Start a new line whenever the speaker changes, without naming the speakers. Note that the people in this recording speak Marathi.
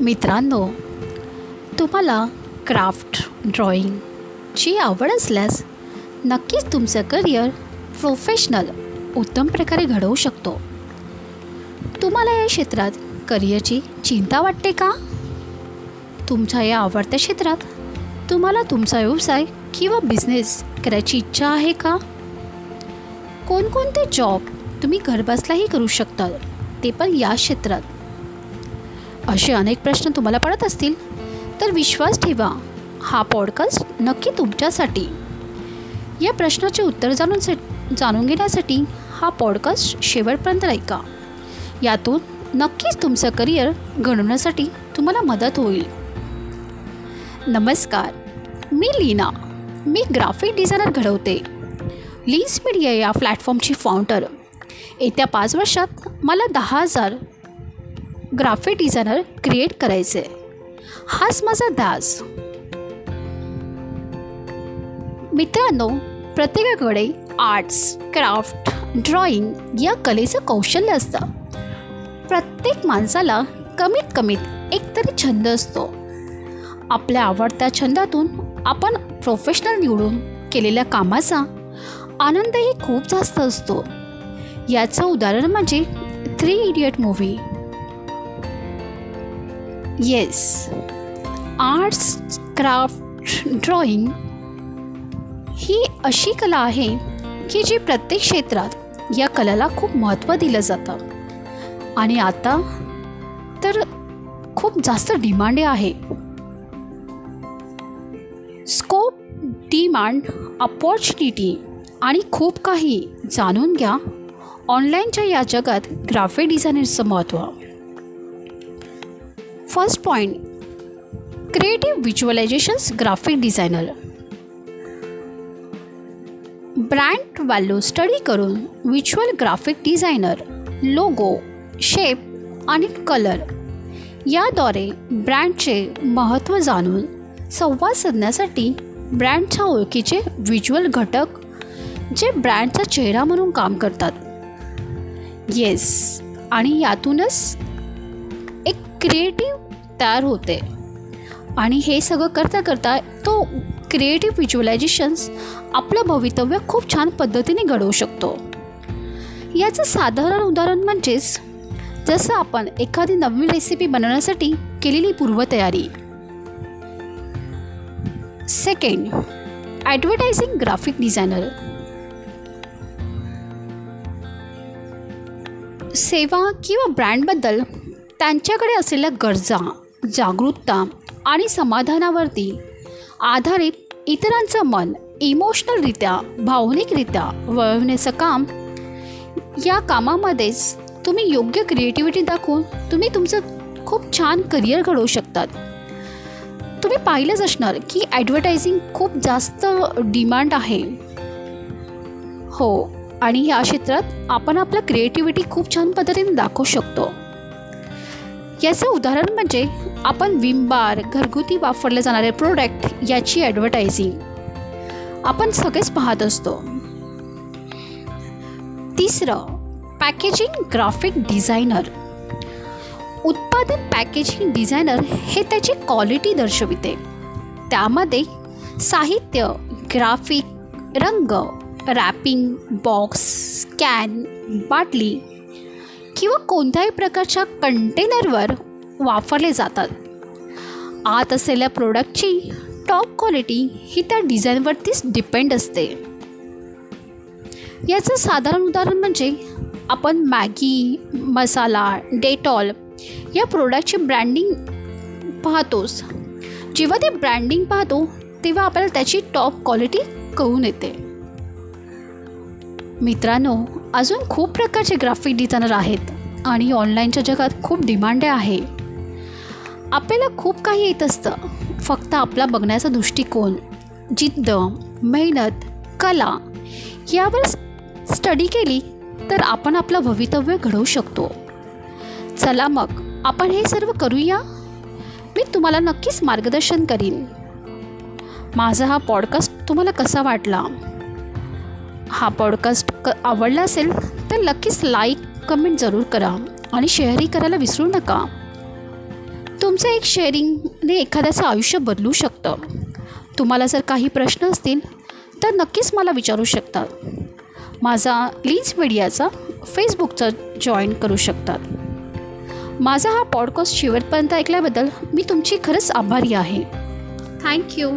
मित्रांनो तुम्हाला क्राफ्ट ड्रॉईंगची आवड असल्यास नक्कीच तुमचं करिअर प्रोफेशनल उत्तम प्रकारे घडवू शकतो. तुम्हाला या क्षेत्रात करिअरची चिंता वाटते का? तुमच्या या आवडत्या क्षेत्रात तुम्हाला तुमचा व्यवसाय किंवा बिझनेस करायची इच्छा आहे का? कोणकोणते जॉब तुम्ही घरबसलाही करू शकता ते पण या क्षेत्रात. असे अनेक प्रश्न तुम्हाला पडत असतील तर विश्वास ठेवा. हा पॉडकास्ट नक्की तुमच्यासाठी. या प्रश्नाचे उत्तर जाणून जाणून घेण्यासाठी हा पॉडकास्ट शेवटपर्यंत ऐका. यातून नक्कीच तुमचं करिअर घडवण्यासाठी तुम्हाला मदत होईल. नमस्कार मी लीना. मी ग्राफिक डिझायनर घडवते. लीन्स मीडिया या प्लॅटफॉर्मची फाउंडर येत्या पाच वर्षात मला दहा हजार ग्राफिक डिझायनर क्रिएट करायचे. हाच माझा दास. मित्रांनो प्रत्येकाकडे आर्ट्स क्राफ्ट ड्रॉइंग या कलेचं कौशल्य असतं. प्रत्येक माणसाला कमीत कमीत एक तरी छंद असतो. आपल्या आवडत्या छंदातून आपण प्रोफेशनल निवडून केलेल्या कामाचा आनंदही खूप जास्त असतो. याचं उदाहरण म्हणजे three idiot movie yes arts craft drawing ही अशी कला आहे की जी प्रत्येक क्षेत्रात या कलेला खूप महत्त्व दिलं जातं. आणि आता तर खूप जास्त डिमांड आहे. स्कोप डिमांड अपॉर्च्युनिटी आणि खूप काही जाणून घ्या. ऑनलाईनच्या या जगात ग्राफिक डिझायनरचं महत्त्व. First point creative visualisations graphic designer brand value study करून visual graphic designer logo shape आणि कलर याद्वारे ब्रँडचे महत्त्व जाणून संवाद साधण्यासाठी ब्रँडच्या ओळखीचे व्हिज्युअल घटक जे ब्रँडचा चेहरा म्हणून काम करतात. येस आणि यातूनच क्रिएटिव्ह तयार होते. आणि हे सगळं करता करता तो क्रिएटिव्ह व्हिज्युअलायझेशन्स आपलं भवितव्य खूप छान पद्धतीने घडवू शकतो. याचं साधारण उदाहरण म्हणजेच जसं आपण एखादी नवीन रेसिपी बनवण्यासाठी केलेली पूर्वतयारी. सेकंड ॲडव्हर्टायझिंग ग्राफिक डिझायनर सेवा किंवा ब्रँडबद्दल त्यांच्याकडे असलेल्या गरजा जागरूकता आणि समाधानावरती आधारित इतरांचं मन इमोशनलरित्या भावनिकरित्या वळवण्याचं काम या कामामध्येच तुम्ही योग्य क्रिएटिव्हिटी दाखवून तुम्ही तुमचं खूप छान करिअर घडवू शकतात. तुम्ही पाहिलंच असणार की ॲडव्हर्टायझिंग खूप जास्त डिमांड आहे. हो आणि या क्षेत्रात आपण आपलं क्रिएटिव्हिटी खूप छान पद्धतीने दाखवू शकतो. याचं उदाहरण म्हणजे आपण विम बार घरगुती वापरले जाणारे प्रोडक्ट याची ॲडव्हर्टायझिंग आपण सगळेच पाहत असतो. तिसरं पॅकेजिंग ग्राफिक डिझायनर उत्पादन पॅकेजिंग डिझायनर हे त्याची क्वालिटी दर्शविते. त्यामध्ये साहित्य ग्राफिक रंग रॅपिंग बॉक्स स्कॅन बाटली किंवा कोणत्याही प्रकारच्या कंटेनरवर वापरले जातात. आत असलेल्या प्रोडक्टची टॉप क्वालिटी ही त्या डिझाईनवरतीच डिपेंड असते. याचं साधारण उदाहरण म्हणजे आपण मॅगी मसाला डेटॉल या प्रोडक्टची ब्रँडिंग पाहतोच. जेव्हा ते ब्रँडिंग पाहतो तेव्हा आपल्याला त्याची टॉप क्वालिटी कळून येते. मित्रांनो अजून खूप प्रकारचे ग्राफिक डिझायनर आहेत आणि ऑनलाईनच्या जगात खूप डिमांड आहे. आपल्याला खूप काही येत असतं. फक्त आपला बघण्याचा दृष्टिकोन जिद्द मेहनत कला यावर स्टडी केली तर आपण आपलं भवितव्य घडवू शकतो. चला मग आपण हे सर्व करूया? मी तुम्हाला नक्कीच मार्गदर्शन करीन. माझा हा पॉडकास्ट तुम्हाला कसा वाटला? हा पॉडकास्ट क आवडला असेल तर नक्कीच लाईक कमेंट जरूर करा आणि शेअरही करायला विसरू नका. तुमचं एक शेअरिंगने एखाद्याचं आयुष्य बदलू शकतं. तुम्हाला जर काही प्रश्न असतील तर नक्कीच मला विचारू शकता. माझा लीज मीडियाचा फेसबुकचा जॉईन करू शकतात माझा हा पॉडकास्ट शेवटपर्यंत ऐकल्याबद्दल मी तुमची खरंच आभारी आहे. थँक्यू